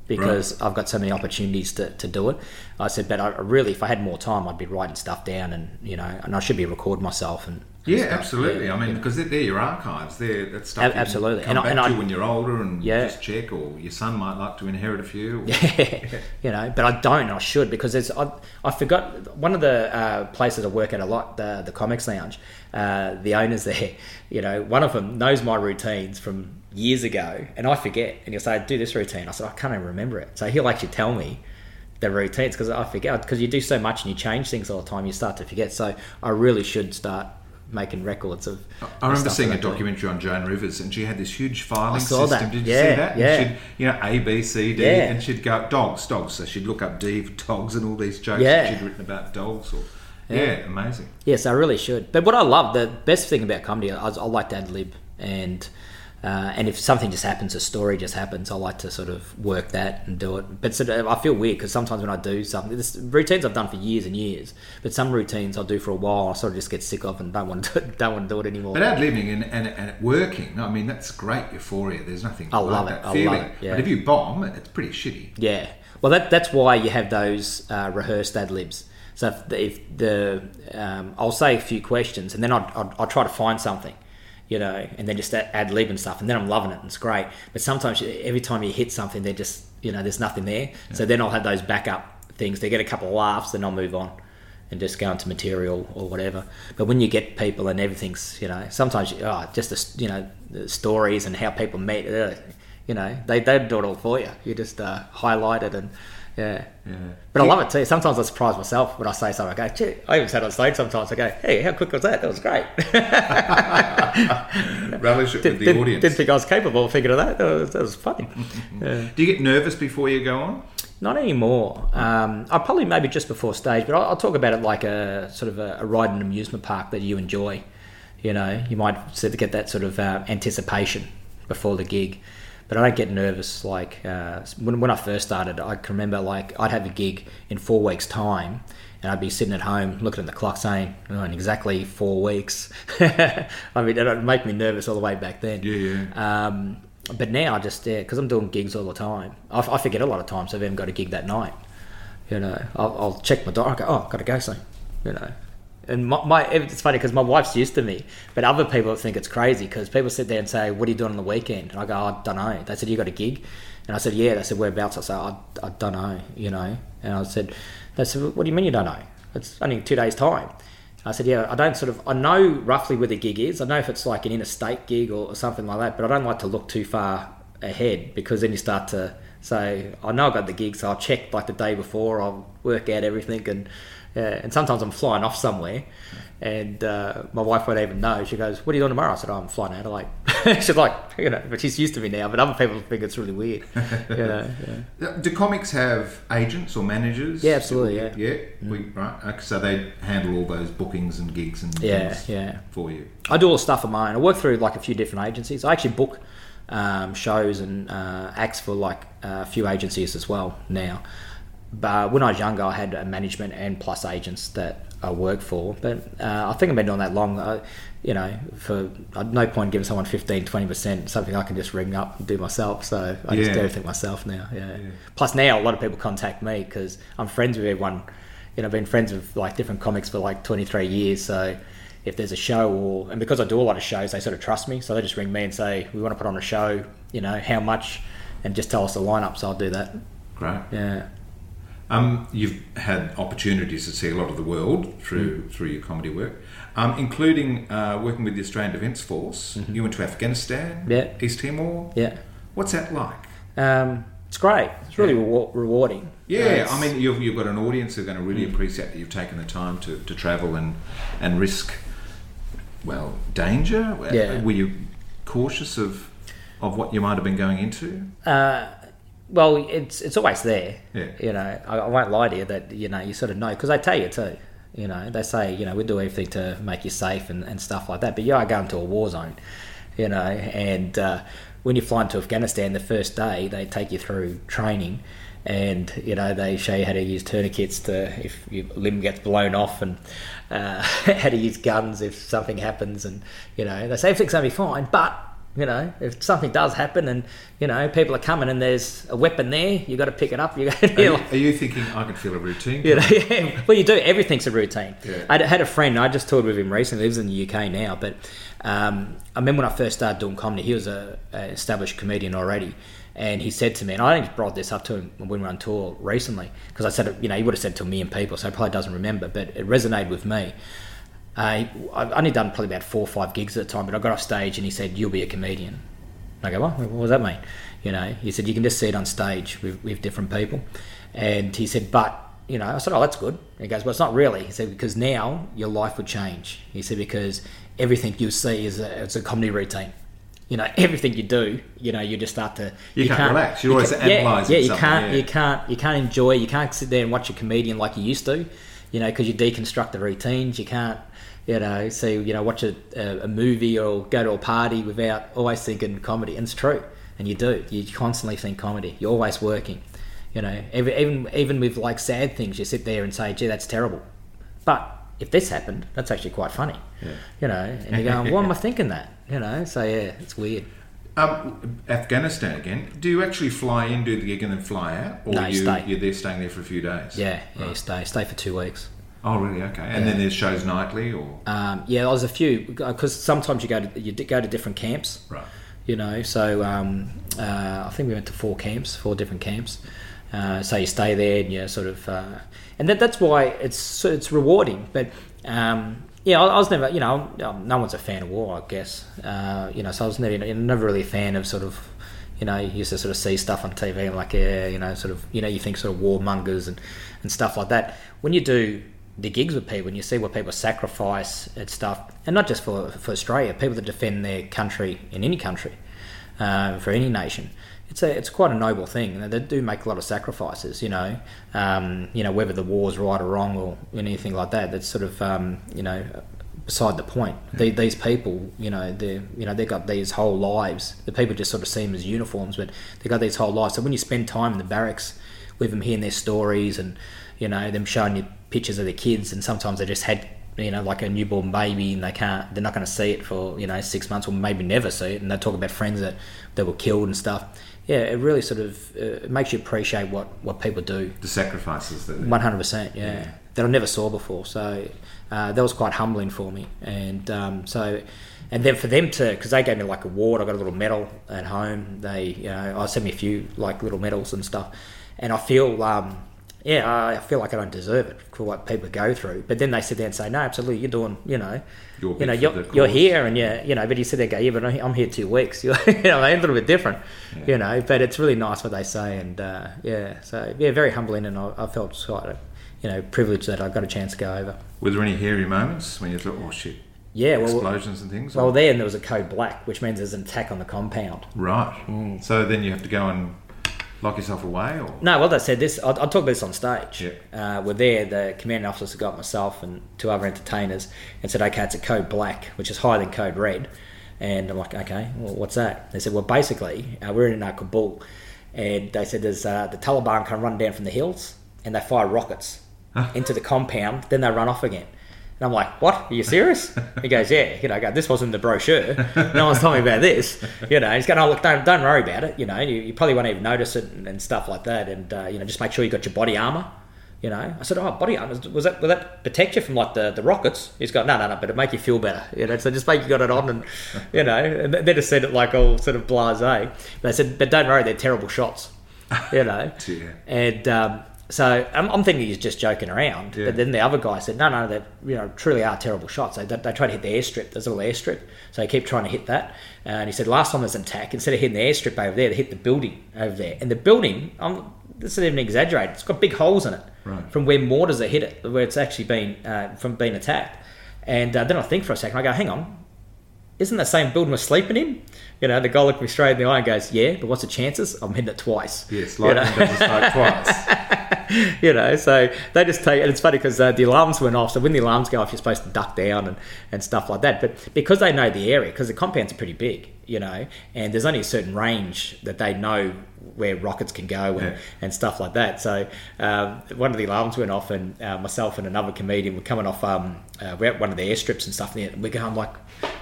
because right. I've got so many opportunities to, to do it. I said, but I really, if I had more time, I'd be writing stuff down, and you know, and I should be recording myself and. Yeah, absolutely. I mean, because they're, they're, your archives. They're that stuff. A- absolutely. come and back I, to I, when you're older and yeah. just check, or your son might like to inherit a few. Or, yeah, you know, but I don't. I should because there's. I, I forgot one of the uh, places I work at a lot, the the Comics Lounge. Uh, the owners there, you know, one of them knows my routines from years ago, and I forget. And he'll say, "Do this routine." I said, "I can't even remember it." So he'll actually tell me the routines because I forget because you do so much and you change things all the time, you start to forget. So I really should start making records of. I remember seeing a documentary on Joan Rivers, and she had this huge filing system. That. Did you yeah, see that? Yeah. And she'd, you know, A, B, C, D, yeah. and she'd go dogs, dogs. So she'd look up D for dogs and all these jokes yeah. that she'd written about dogs. Or yeah. yeah. amazing. Yes, I really should. But what I love, the best thing about comedy, I, I like to ad lib and uh, and if something just happens, a story just happens, I like to sort of work that and do it. But sort of, I feel weird because sometimes when I do something, this routines I've done for years and years, but some routines I'll do for a while, I sort of just get sick of and don't want to don't want to do it anymore. But ad libbing and, and, and working, I mean, that's great euphoria. There's nothing. I love like it. I feeling. love it. Yeah. But if you bomb, it's pretty shitty. Yeah. Well, that that's why you have those uh, rehearsed ad libs. So if the, if the um, I'll say a few questions and then I'll, I'll, I'll try to find something you know, and then just ad lib and stuff, and then I'm loving it and it's great. But sometimes every time you hit something, they're just you know, there's nothing there. Yeah. So then I'll have those backup things. They get a couple of laughs, then I'll move on and just go into material or whatever. But when you get people and everything's, you know, sometimes oh, just the you know the stories and how people meet, you know, they they do it all for you. You just uh, highlight it and yeah. yeah. But I love it too. Sometimes I surprise myself when I say something. I go, Gee, I even said on stage sometimes. I go, hey, how quick was that? That was great. Relish it with the did, audience. Didn't think I was capable of figuring that. That was, that was funny. yeah. Do you get nervous before you go on? Not anymore. Um, I probably maybe just before stage, but I'll, I'll, talk about it like a sort of a, a ride in an amusement park that you enjoy. You know, you might sort of get that sort of uh, anticipation before the gig but I don't get nervous. Like uh, when, when I first started, I can remember like I'd have a gig in four weeks' time, and I'd be sitting at home looking at the clock saying, oh, in exactly four weeks. I mean, it'd make me nervous all the way back then. Yeah, yeah. Um, but now I just, yeah, because I'm doing gigs all the time, I, I, forget a lot of times I've even got a gig that night. You know, I'll, I'll check my diary, I go, oh, I've got to go soon. You know, and my, my, it's funny because my wife's used to me, but other people think it's crazy because people sit there and say, "What are you doing on the weekend?" And I go, "I don't know." They said, "You got a gig?" And I said, "Yeah." They said, "Whereabouts?" I said, "I, I don't know," you know. And I said, "They said, what do you mean you don't know? It's only two days time." I said, "Yeah, I don't sort of I know roughly where the gig is. I know if it's like an interstate gig or, or something like that, but I don't like to look too far ahead because then you start to say, I know I got the gig, so I'll check like the day before. I'll work out everything and." Yeah, and sometimes I'm flying off somewhere, and uh, my wife won't even know. She goes, "What are you doing tomorrow?" I said, oh, "I'm flying out." of Like she's like, you know, but she's used to me now. But other people think it's really weird. You know, yeah. Do comics have agents or managers? Yeah, absolutely. Yeah, yeah, mm. we, right. So they handle all those bookings and gigs and yeah, yeah, for you. I do all the stuff of mine. I work through like a few different agencies. I actually book um, shows and uh, acts for like a few agencies as well now but when I was younger, I had a management and plus agents that I worked for. But uh, I think I've been doing that long. I, you know, for no point giving someone 15, 20%, something I can just ring up and do myself. So I yeah. just do everything myself now. Yeah. yeah. Plus now a lot of people contact me because I'm friends with everyone. You know, I've been friends with like different comics for like 23 years. So if there's a show or, and because I do a lot of shows, they sort of trust me. So they just ring me and say, we want to put on a show, you know, how much, and just tell us the lineup. So I'll do that. Right. Yeah. Um, you've had opportunities to see a lot of the world through mm. through your comedy work, um, including uh, working with the Australian Defence Force. Mm-hmm. You went to Afghanistan, yeah. East Timor. Yeah. What's that like? Um, it's great. It's really yeah. rewarding. Yeah, I mean, you've, you've got an audience who are going to really mm. appreciate that you've taken the time to, to travel and and risk, well, danger. Yeah. Were you cautious of of what you might have been going into? Uh, well, it's it's always there. Yeah. You know, I, I won't lie to you that you know you sort of know because they tell you too. You know, they say you know we do everything to make you safe and, and stuff like that. But you are going to a war zone. You know, and uh, when you fly into Afghanistan the first day, they take you through training, and you know they show you how to use tourniquets to if your limb gets blown off and uh, how to use guns if something happens, and you know they say everything's gonna be fine, but you know, if something does happen and you know people are coming and there's a weapon there, you've got to pick it up. You, are, you, are you thinking I can feel a routine? You know, yeah. Well, you do. Everything's a routine. Yeah. I had a friend. I just toured with him recently. He lives in the UK now, but um, I remember when I first started doing comedy. He was a, a, established comedian already, and he said to me, and I only brought this up to him when we were on tour recently because I said, you know, he would have said to a million people, so he probably doesn't remember, but it resonated with me. Uh, I've only done probably about four or five gigs at the time, but I got off stage and he said, "You'll be a comedian." I go, "What? What does that mean?" You know, he said, "You can just see it on stage with, with different people," and he said, "But." You know, I said, "Oh, that's good." He goes, "Well, it's not really." He said, "Because now your life would change." He said, "Because everything you see is a, it's a comedy routine." you know everything you do you know you just start to you, you can't, can't, relax you're you always analysing yeah, yeah you can't yeah. you can't you can't enjoy you can't sit there and watch a comedian like you used to you know because you deconstruct the routines you can't you know, see, you know, watch a, a, movie or go to a party without always thinking comedy. And it's true. And you do. You constantly think comedy. You're always working. You know, every, even even with like sad things, you sit there and say, gee, that's terrible. But if this happened, that's actually quite funny. Yeah. You know, and you go, why am I thinking that? You know, so yeah, it's weird. Um, Afghanistan again. Do you actually fly in, do the gig, and then fly out, or no, you, stay. you're there staying there for a few days? Yeah, yeah, right. stay, stay for two weeks. Oh, really? Okay. And yeah. then there's shows nightly, or um, yeah, there's a few because sometimes you go to you go to different camps, right? You know, so um, uh, I think we went to four camps, four different camps. Uh, so you stay there and you sort of, uh, and that, that's why it's it's rewarding. But um, yeah, I, I, was never, you know, no one's a fan of war, I guess. Uh, you know, so I was never never really a fan of sort of you know, you used to sort of see stuff on TV and like, yeah, you know, sort of, you know, you think sort of warmongers and, and stuff like that. When you do the gigs with people and you see what people sacrifice and stuff, and not just for, for Australia, people that defend their country in any country, uh, for any nation. It's a it's quite a noble thing. They do make a lot of sacrifices, you know. Um, you know whether the war's right or wrong or anything like that. That's sort of um, you know beside the point. The, these people, you know, they you know they've got these whole lives. The people just sort of see them as uniforms, but they've got these whole lives. So when you spend time in the barracks with them, hearing their stories and you know them showing you pictures of their kids, and sometimes they just had you know like a newborn baby, and they can't they're not going to see it for you know six months or maybe never see it, and they talk about friends that that were killed and stuff. Yeah, it really sort of uh, it makes you appreciate what, what people do. The sacrifices that one hundred percent, yeah, that I never saw before. So uh, that was quite humbling for me, and um, so and then for them to because they gave me like a award, I got a little medal at home. They you know I sent me a few like little medals and stuff, and I feel um, yeah I feel like I don't deserve it for what people go through. But then they sit there and say no, absolutely, you're doing you know you're you know you're, you're here and yeah you know but you sit there and go yeah but I'm here two weeks you know a little bit different yeah. you know but it's really nice what they say and uh, yeah so yeah very humbling and I, I felt quite you know privileged that I got a chance to go over. Were there any hairy moments when you thought oh shit? Yeah, well, explosions and things. Well, or? there there was a code black, which means there's an attack on the compound. Right. Mm. So then you have to go and lock yourself away, or no? Well, they said this. I'll, talk about this on stage. Yeah. Uh, we're there. The commanding officer got myself and two other entertainers and said, "Okay, it's a code black, which is higher than code red." And I'm like, "Okay, well, what's that?" They said, "Well, basically, uh, we're in uh, Kabul, and they said there's uh, the Taliban can run down from the hills and they fire rockets into the compound, then they run off again." And I'm like, what? Are you serious? he goes, yeah. You know, I go, this wasn't the brochure. No one's telling me about this. You know, he's going, oh, look, don't, don't worry about it. You know, you, you probably won't even notice it and, and stuff like that. And, uh, you know, just make sure you got your body armour. You know, I said, oh, body armour, was that, will that protect you from like the, the rockets? He's got, no, no, no, but it make you feel better. You know, so just make you got it on and, you know, and they just said it like all sort of blase. But they said, but don't worry, they're terrible shots. You know, yeah. and, um, so I'm, I'm, thinking he's just joking around. Yeah. But then the other guy said, no, no, they you know truly are terrible shots. They, they, try to hit the airstrip. There's a little airstrip, so they keep trying to hit that. Uh, and he said last time there's an attack, instead of hitting the airstrip over there, they hit the building over there. And the building, um, this isn't even exaggerated. It's got big holes in it right. from where mortars are hit it, where it's actually been uh, from being attacked. And uh, then I think for a second, I go, hang on, isn't that same building we're sleeping in? You know, the guy looked me straight in the eye and goes, yeah, but what's the chances? I'm hitting it twice. Yes, lightning you know? doesn't strike twice. you know, so they just take, and it's funny because uh, the alarms went off. So when the alarms go off, you're supposed to duck down and, and stuff like that. But because they know the area, because the compounds are pretty big, you know, and there's only a certain range that they know where rockets can go and, yeah. and stuff like that. So um, one of the alarms went off, and uh, myself and another comedian were coming off um, uh, we're at one of the airstrips and stuff, and we're going like,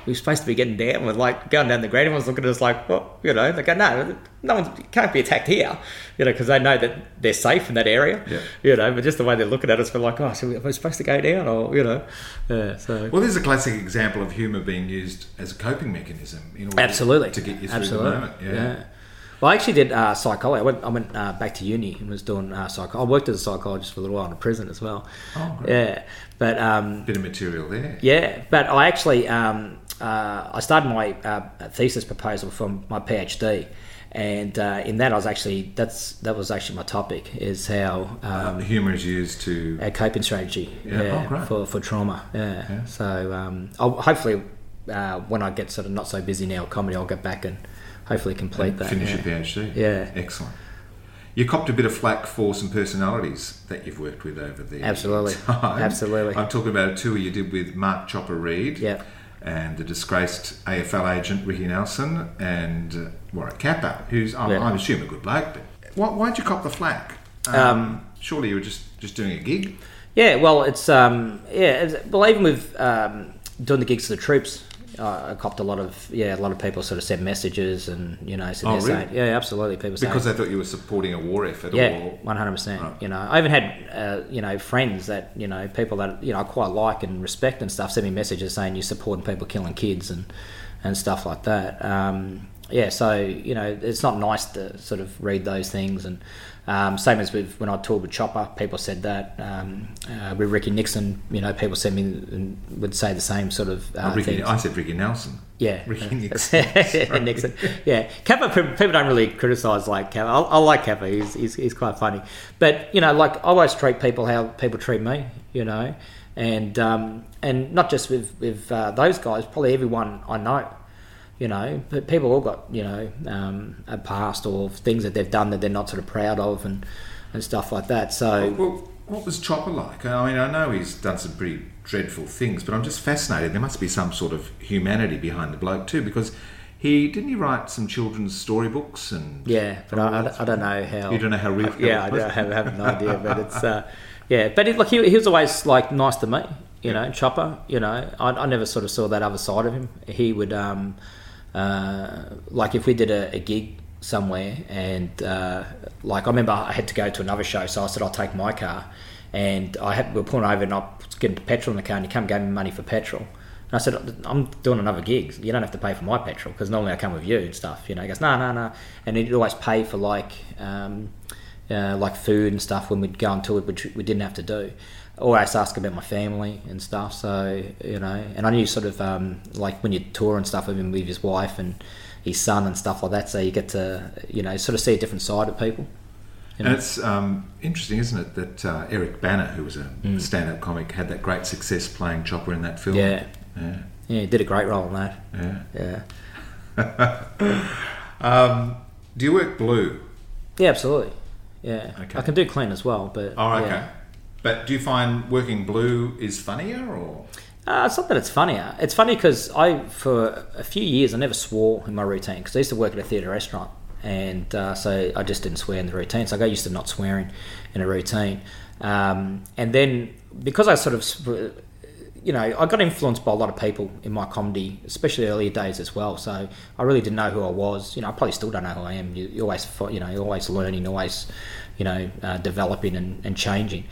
we're supposed to be getting down. We're like going down the grade. Everyone's looking at us like, well, you know, they go, no, no one can't be attacked here, you know, because they know that they're safe in that area, yeah. you know. But just the way they're looking at us, we're like, oh, so we're supposed to go down, or you know, yeah. So well, there's a classic example of humour being used as a coping mechanism in order absolutely to get you through absolutely. the moment. Yeah. yeah. Well, I actually did uh, psychology. I went, I went uh, back to uni and was doing uh, psychology. I worked as a psychologist for a little while in a prison as well. Oh, great. Yeah, but um, bit of material there. Yeah, but I actually um, uh, I started my uh, thesis proposal from my PhD, and uh, in that I was actually that's that was actually my topic is how um, humour is used to a coping strategy yeah. yeah oh, for for trauma. Yeah, yeah. so um, I'll, hopefully when I get sort of not so busy now comedy, I'll get back and hopefully complete and that. Finish yeah. your PhD. Yeah. Excellent. You copped a bit of flack for some personalities that you've worked with over the Absolutely. Time. Absolutely. I'm talking about a tour you did with Mark Chopper Read. Yeah. And the disgraced AFL agent Ricky Nelson and uh, Warwick Capper, who's I'm, yeah. I'm assuming a good bloke. But why, why'd you cop the flack? Um, um, surely you were just, just doing a gig. Yeah, well, it's um, yeah, it's, well, even with um, doing the gigs for the troops, I copped a lot of yeah, a lot of people sort of sent messages and you know, so oh, really? saying, yeah, absolutely, people because saying, they thought you were supporting a war effort. Yeah, one hundred percent. You know, I even had uh, you know friends that you know people that you know I quite like and respect and stuff send me messages saying you're supporting people killing kids and and stuff like that. Um, yeah, so you know, it's not nice to sort of read those things and um, same as with when I toured with Chopper, people said that. Um, uh, with Ricky Nixon, you know, people said me and would say the same sort of. Uh, oh, Ricky, I said Ricky Nelson. Yeah, Ricky Nixon. Nixon. Yeah, Capper. People don't really criticise like Capper. I, I like Capper. He's, he's, he's quite funny, but you know, like I always treat people how people treat me. You know, and um, and not just with with uh, those guys. Probably everyone I know you know, but people all got, you know, um, a past or things that they've done that they're not sort of proud of and, and stuff like that. So, well, well, what was Chopper like? I mean, I know he's done some pretty dreadful things, but I'm just fascinated. There must be some sort of humanity behind the bloke too, because he didn't he write some children's storybooks and yeah, but I, I, I, don't know how you don't know how real. yeah, I, don't, I have, I have no idea, but it's. Uh, yeah. But it, like he, he was always like nice to me, you know, Chopper. You know, I, I never sort of saw that other side of him. He would, um, uh, like, if we did a, a gig somewhere, and uh, like I remember I had to go to another show, so I said I'll take my car, and I had we were pulling over and I was getting petrol in the car, and he come gave me money for petrol. And I said, I'm doing another gig. You don't have to pay for my petrol because normally I come with you and stuff. You know, he goes, no, no, no. And he'd always pay for like, um, uh, like food and stuff when we'd go on tour, which we didn't have to do. Always ask about my family and stuff. So you know, and I knew sort of um, like when you tour and stuff with him with his wife and his son and stuff like that. So you get to you know sort of see a different side of people. You know? And it's um, interesting, isn't it, that uh, Eric Bana, who was a mm. stand-up comic, had that great success playing Chopper in that film. Yeah, yeah, yeah. He did a great role in that. Yeah, yeah. um, do you work blue? Yeah, absolutely. Yeah, okay. I can do clean as well, but oh, okay. Yeah. But do you find working blue is funnier or? Uh, it's not that it's funnier. It's funny because I, for a few years, I never swore in my routine because I used to work at a theatre restaurant, and uh, so I just didn't swear in the routine. So I got used to not swearing in a routine, um, and then because I sort of, you know, I got influenced by a lot of people in my comedy, especially earlier days as well. So I really didn't know who I was. You know, I probably still don't know who I am. You, you always, you know, you're always learning, always, you know, uh, developing and, and changing.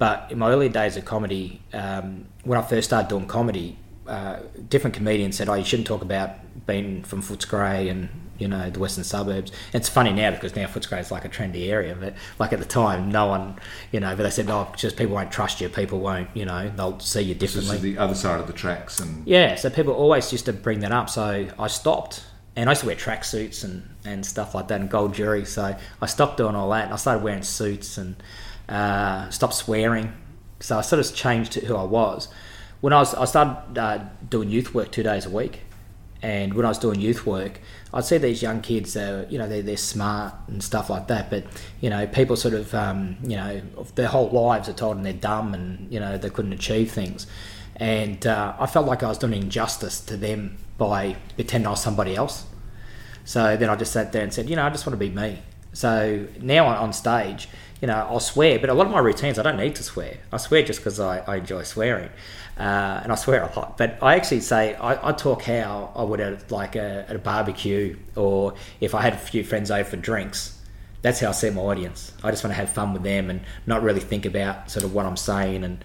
But in my early days of comedy, um, when I first started doing comedy, uh, different comedians said, "Oh, you shouldn't talk about being from Footscray and you know the western suburbs." And it's funny now because now Footscray is like a trendy area, but like at the time, no one, you know. But they said, "Oh, just people won't trust you. People won't, you know, they'll see you differently." Is the other side of the tracks, and yeah, so people always used to bring that up. So I stopped, and I used to wear tracksuits and and stuff like that, and gold jewelry. So I stopped doing all that, and I started wearing suits and uh, stopped swearing. So I sort of changed who I was. When I was, I started uh, doing youth work two days a week, and when I was doing youth work, I'd see these young kids. Uh, you know, they're, they're smart and stuff like that, but you know, people sort of, um, you know, their whole lives are told and they're dumb and you know they couldn't achieve things, and uh, I felt like I was doing injustice to them by pretending I was somebody else. So then I just sat there and said, you know, I just want to be me. So now on stage, you know, I'll swear, but a lot of my routines I don't need to swear. I swear just because I, I enjoy swearing, uh, and I swear a lot. But I actually say I, I talk how I would at like a, at a barbecue or if I had a few friends over for drinks. That's how I see my audience. I just want to have fun with them and not really think about sort of what I'm saying and.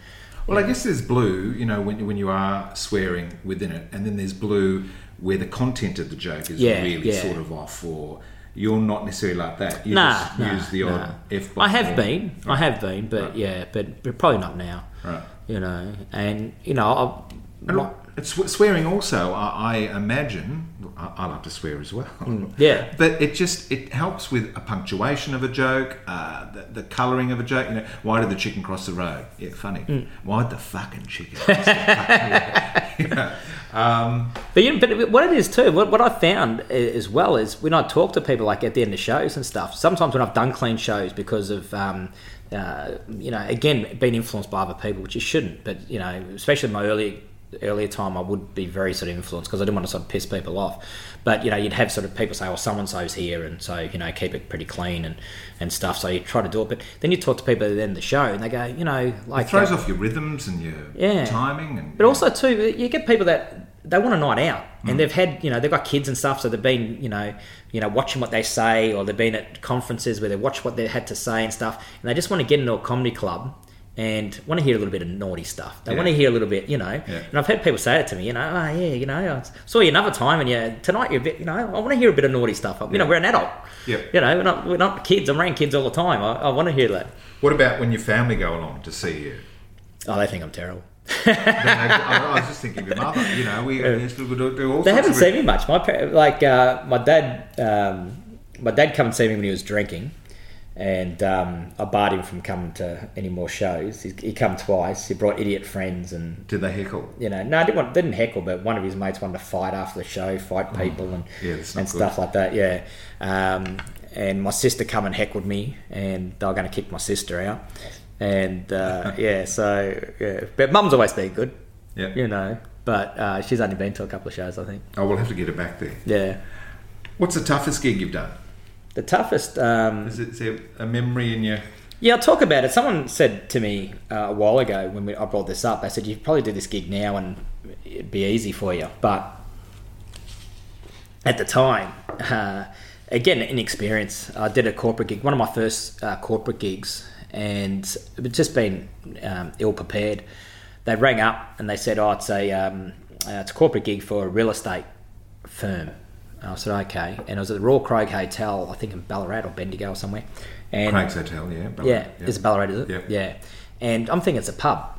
Well, I guess there's blue, you know, when, when you are swearing within it, and then there's blue where the content of the joke is yeah, really yeah. sort of off or you're not necessarily like that. You nah, just nah, use the odd nah. F. I have been. Right. I have been, but right. yeah, but probably not now. Right. You know, and you know, I, it's swearing also. I, I imagine. I, I, like to swear as well. Mm, yeah. But it just it helps with a punctuation of a joke, uh, the, the colouring of a joke. You know, why did the chicken cross the road? Yeah, funny. Mm. Why did the fucking chicken cross the road? you know, um, but you know, but what it is too, what, what I found as well is when I talk to people like at the end of shows and stuff. Sometimes when I've done clean shows because of um, uh, you know again being influenced by other people, which you shouldn't. But you know, especially my early earlier time, I would be very sort of influenced because I didn't want to sort of piss people off. But you know, you'd have sort of people say, "Well, so and so's here," and so you know, keep it pretty clean and, and stuff. So you try to do it, but then you talk to people at the end of the show, and they go, you know, like it throws uh, off your rhythms and your yeah. timing, and but yeah. also too, you get people that they want a night out, mm. and they've had you know they've got kids and stuff, so they've been you know you know watching what they say, or they've been at conferences where they watch what they had to say and stuff, and they just want to get into a comedy club and want to hear a little bit of naughty stuff. They yeah. want to hear a little bit, you know. Yeah. And I've had people say it to me, you know, oh yeah, you know, I saw you another time, and yeah, tonight you're a bit, you know, I want to hear a bit of naughty stuff. You yeah. know, we're an adult. Yeah. You know, we're not we're not kids. I'm around kids all the time. I, I want to hear that. What about when your family go along to see you? Oh, they think I'm terrible. I, was just thinking of your mother. You know, we, we do, do all. They haven't seen me much. My like uh, my dad. Um, my dad come and see me when he was drinking and um, I barred him from coming to any more shows. He, he come twice. He brought idiot friends and did they heckle? You know, no, didn't, want, didn't heckle, but one of his mates wanted to fight after the show, fight oh, people and yeah, and stuff like that. Yeah, um, and my sister come and heckled me, and they were going to kick my sister out. And uh, yeah, so yeah, but Mum's always been good. Yeah, you know, but uh, she's only been to a couple of shows, I think. Oh, we'll have to get her back there. Yeah. What's the toughest gig you've done? The toughest. Um, is, it, a memory in your? Yeah, I'll talk about it. Someone said to me uh, a while ago when we, I brought this up, they said, you probably do this gig now and it'd be easy for you. But at the time, uh, again, inexperience. I did a corporate gig, one of my first uh, corporate gigs, and just been um, ill prepared. They rang up and they said, "Oh, it's a um, uh, it's a corporate gig for a real estate firm." And I said, "Okay," and it was at the Royal Craig Hotel, I think in Ballarat or Bendigo or somewhere. And Craig's Hotel, yeah. Ballarat, yeah, yeah, it's Ballarat, is it? Yeah. Yeah. And I'm thinking it's a pub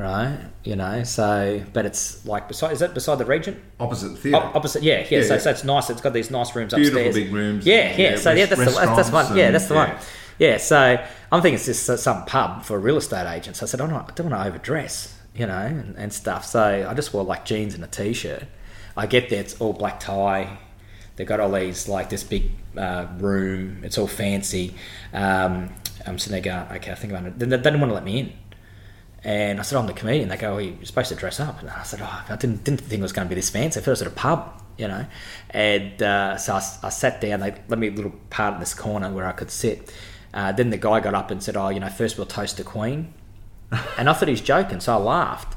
right? You know, so but it's like beside is it beside the Regent? Opposite the theatre. O- opposite, yeah, yeah. Yeah, so, so it's nice. It's got these nice rooms Beautiful upstairs. big rooms. Yeah, yeah. so yeah, that's the, that's, the one. Yeah, that's the one. Yeah, so I'm thinking it's just some pub for a real estate agent. So I said, I don't, I don't want to overdress, you know, and, and stuff. So I just wore like jeans and a t-shirt. I get there, it's all black tie. They've got all these like this big uh, room. It's all fancy. Um, I'm sitting there going, okay, I think about it. Then they didn't want to let me in. And I said, I'm the comedian. They go, oh, you're supposed to dress up. And I said, oh, I didn't, didn't think it was going to be this fancy. I thought it was at a pub, you know. And uh, so I, I sat down. They let me a little part in this corner where I could sit. Uh, then the guy got up and said, oh, you know, first we'll toast the Queen. and I thought he was joking, so I laughed,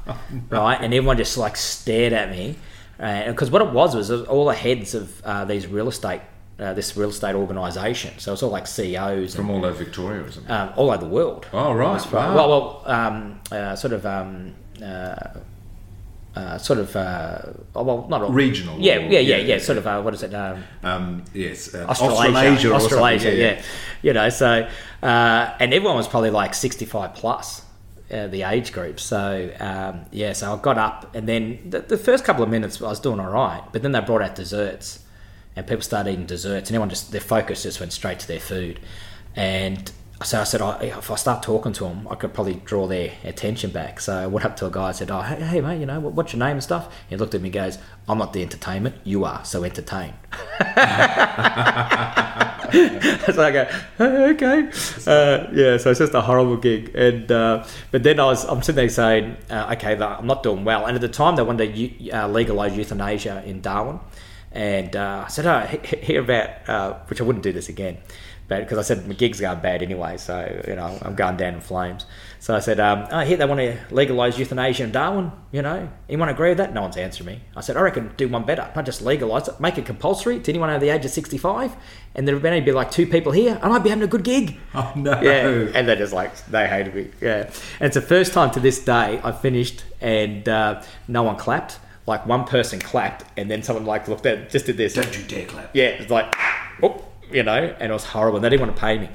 right? And everyone just like stared at me. Because what it was was it was all the heads of uh, these real estate, uh, this real estate organisation. So it's all like CEOs and From all over Victoria or something. um, all over the world. Oh, right. Wow. Well, well, um, uh, sort of, um, uh, uh, sort of, uh, oh, well, not all. Regional Yeah, yeah, yeah, yeah, yeah. yeah, Sort of, uh, what is it? Um, Um, yes. Uh, Australasia, or Australasia, something, yeah, You know, so uh, and everyone was probably like sixty-five plus. Uh, the age group, so um, yeah, so I got up, and then the, the first couple of minutes I was doing all right, but then they brought out desserts, and people started eating desserts, and everyone just their focus just went straight to their food, and so I said, oh, if I start talking to them, I could probably draw their attention back. So I went up to a guy and said, oh, hey, hey mate, you know, what, what's your name and stuff? He looked at me and goes, I'm not the entertainment, you are, so entertain. so I go, "Oh, okay, uh, yeah. So it's just a horrible gig, and uh, but then I was, I'm sitting there saying, uh, okay, I'm not doing well. And at the time, they wanted to uh, legalise euthanasia in Darwin, and uh, I said, oh, he- he- hear about, uh, which I wouldn't do this again. But because I said my gig's going bad anyway, so you know I'm going down in flames. So I said, um, "I hear they want to legalise euthanasia in Darwin. You know, anyone agree with that?" No one's answering me. I said, "I reckon do one better. Not just legalise it, make it compulsory to anyone over the age of 65, and there'd only be like two people here, and I'd be having a good gig." Oh, no. Yeah, and they're just like they hated me. Yeah, and it's the first time to this day I finished and uh, no one clapped. Like one person clapped, and then someone like looked at just did this. Don't you dare clap. Yeah, it's like, oh, you know, and it was horrible. And they didn't want to pay me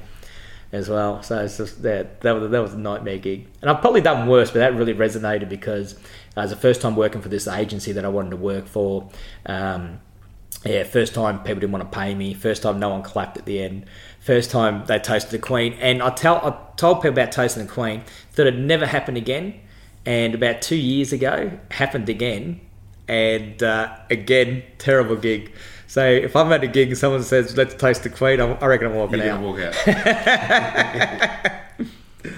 as well. So it's just that that was that was a nightmare gig. And I've probably done worse, but that really resonated because uh, it was the first time working for this agency that I wanted to work for. Um, yeah, first time people didn't want to pay me. First time no one clapped at the end. First time they toasted the Queen. And I tell I told people about toasting the Queen that it never happened again. And about two years ago, happened again. And uh, again, terrible gig. So if I'm at a gig and someone says, let's taste the Queen, I'm, I reckon I'm walking You're out. going to walk out.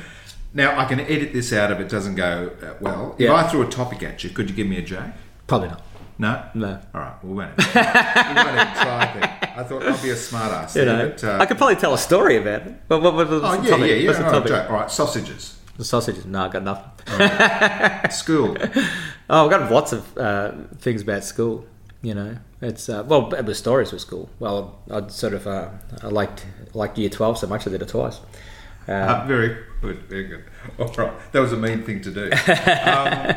now, I can edit this out if it doesn't go uh, well. If Yeah. I threw a topic at you, could you give me a joke? Probably not. No? No. All right, we won't. we won't even try then. I thought I'd be a smart ass. You know, but, uh, I could probably tell a story about it. What, what, what, what's Oh, the yeah, topic? yeah, yeah. What's the all right, topic? All right, sausages. The sausages. No, I got nothing. School. Oh, I've got lots of uh, things about school. You know, it's uh, well, it was stories with school. Well, I'd sort of uh, I liked liked year twelve so much I did it twice. Uh, Uh, very good, very good. All right, that was a mean thing to do. Um,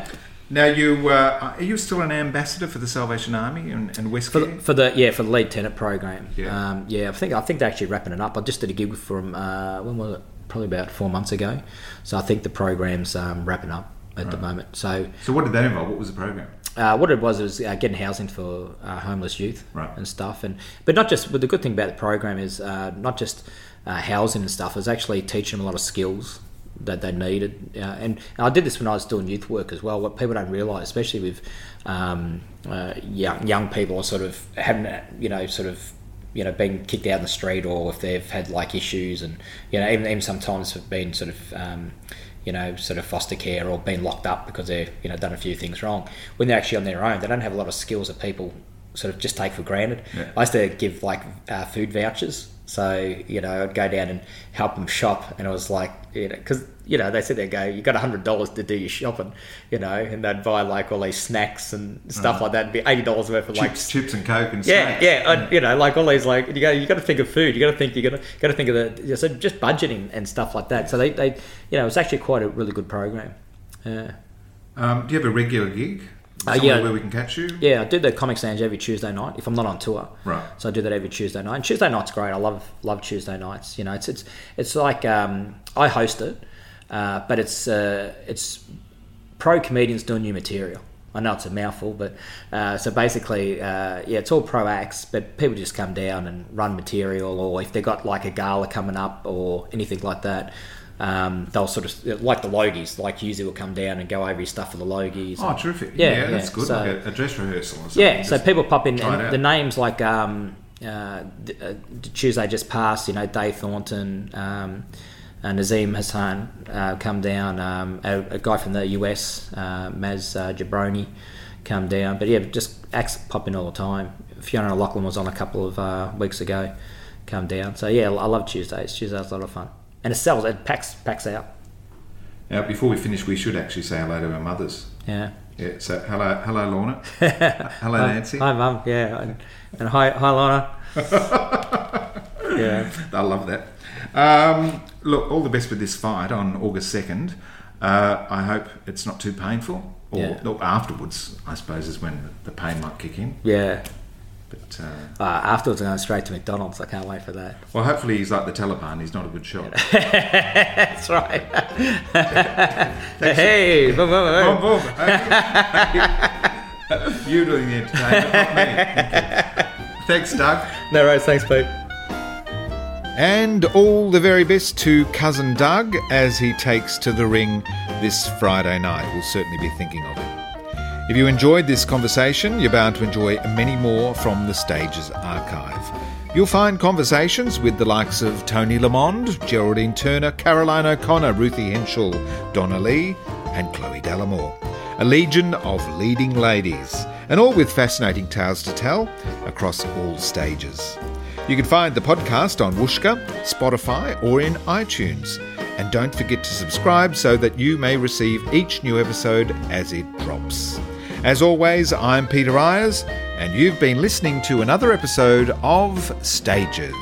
now, you uh, are you still an ambassador for the Salvation Army and, and West for the, for the yeah for the lead tenant program. Yeah. um, yeah. I think I think they're actually wrapping it up. I just did a gig from uh, when was it? Probably about four months ago. So I think the program's um, wrapping up at the moment. So So, what did that involve? What was the program? Uh, what it was was uh, getting housing for uh, homeless youth Right. and stuff, and but not just. But the good thing about the program is uh, not just uh, housing and stuff. It's actually teaching them a lot of skills that they needed. Uh, and, and I did this when I was doing youth work as well. What people don't realise, especially with um, uh, young young people, are sort of having you know sort of you know being kicked out in the street, or if they've had like issues, and you know even, even sometimes have been sort of um, you know, sort of foster care or been locked up because they've, you know, done a few things wrong. When they're actually on their own, they don't have a lot of skills that people sort of just take for granted. Yeah. I used to give like uh, food vouchers. So, you know, I'd go down and help them shop. And I was like, you know, because, you know, they sit there and go, you got $100 to do your shopping, you know, and they'd buy like all these snacks and stuff like that. It'd be $80 worth of like Chips, chips and coke and yeah, snacks. yeah, and, you know, like all these, like you go, you got to think of food. You got to think, you got to got to think of the, so just budgeting and stuff like that. So they, they, you know, it was actually quite a really good program. Yeah, Um, do you have a regular gig? Uh, yeah. where we can catch you? yeah. I do the comic stands every Tuesday night if I'm not on tour. Right. So I do that every Tuesday night. And Tuesday night's great. I love love Tuesday nights. You know, it's it's it's like um, I host it, uh, but it's uh, it's pro comedians doing new material. I know it's a mouthful, but uh, so basically, uh, yeah, it's all pro acts, but people just come down and run material, or if they've got like a gala coming up or anything like that, um, they'll sort of like the Logies, like usually will come down and go over your stuff for the Logies. Oh, terrific. Yeah, Yeah, that's good. So- like a, a dress rehearsal or something. Yeah, so people pop in, and the names like um, uh, uh, Tuesday just passed. You know, Dave Thornton, um, uh, Nazeem Hussain uh, come down. Um, a, a guy from the US, uh, Maz uh, Jobrani, come down. But yeah, just acts pop in all the time. Fiona O'Loughlin was on a couple of uh, weeks ago, come down. So yeah, I love Tuesdays. Tuesdays a lot of fun, and it sells. It packs packs out. Now, before we finish, we should actually say hello to our mothers. Yeah. Yeah, so hello, hello, Lorna. hello, Nancy. Hi, Mum. Yeah, and, and hi, hi, Lorna. yeah. I love that. Um, look, all the best with this fight on August 2nd. Uh, I hope it's not too painful. Or, Yeah. or afterwards, I suppose, is when the pain might kick in. Yeah. But, uh, Uh, afterwards, I'm going straight to McDonald's. I can't wait for that. well, hopefully he's like the Taliban. He's not a good shot. That's right. hey, boom, boom, boom. Boom, boom. you doing the entertainment, not me. Thank you. Thanks, Doug. No worries. Thanks, Pete. And all the very best to cousin Doug as he takes to the ring this Friday night. We'll certainly be thinking of him. If you enjoyed this conversation, you're bound to enjoy many more from the Stages archive. You'll find conversations with the likes of Toni Lamond, Geraldine Turner, Caroline O'Connor, Ruthie Henshall, Donna Lee, and Chloe Dallimore. A legion of leading ladies, and all with fascinating tales to tell across all stages. You can find the podcast on Whooshkaa, Spotify, or in iTunes. And don't forget to subscribe so that you may receive each new episode as it drops. As always, I'm Peter Ayers, and you've been listening to another episode of Stages.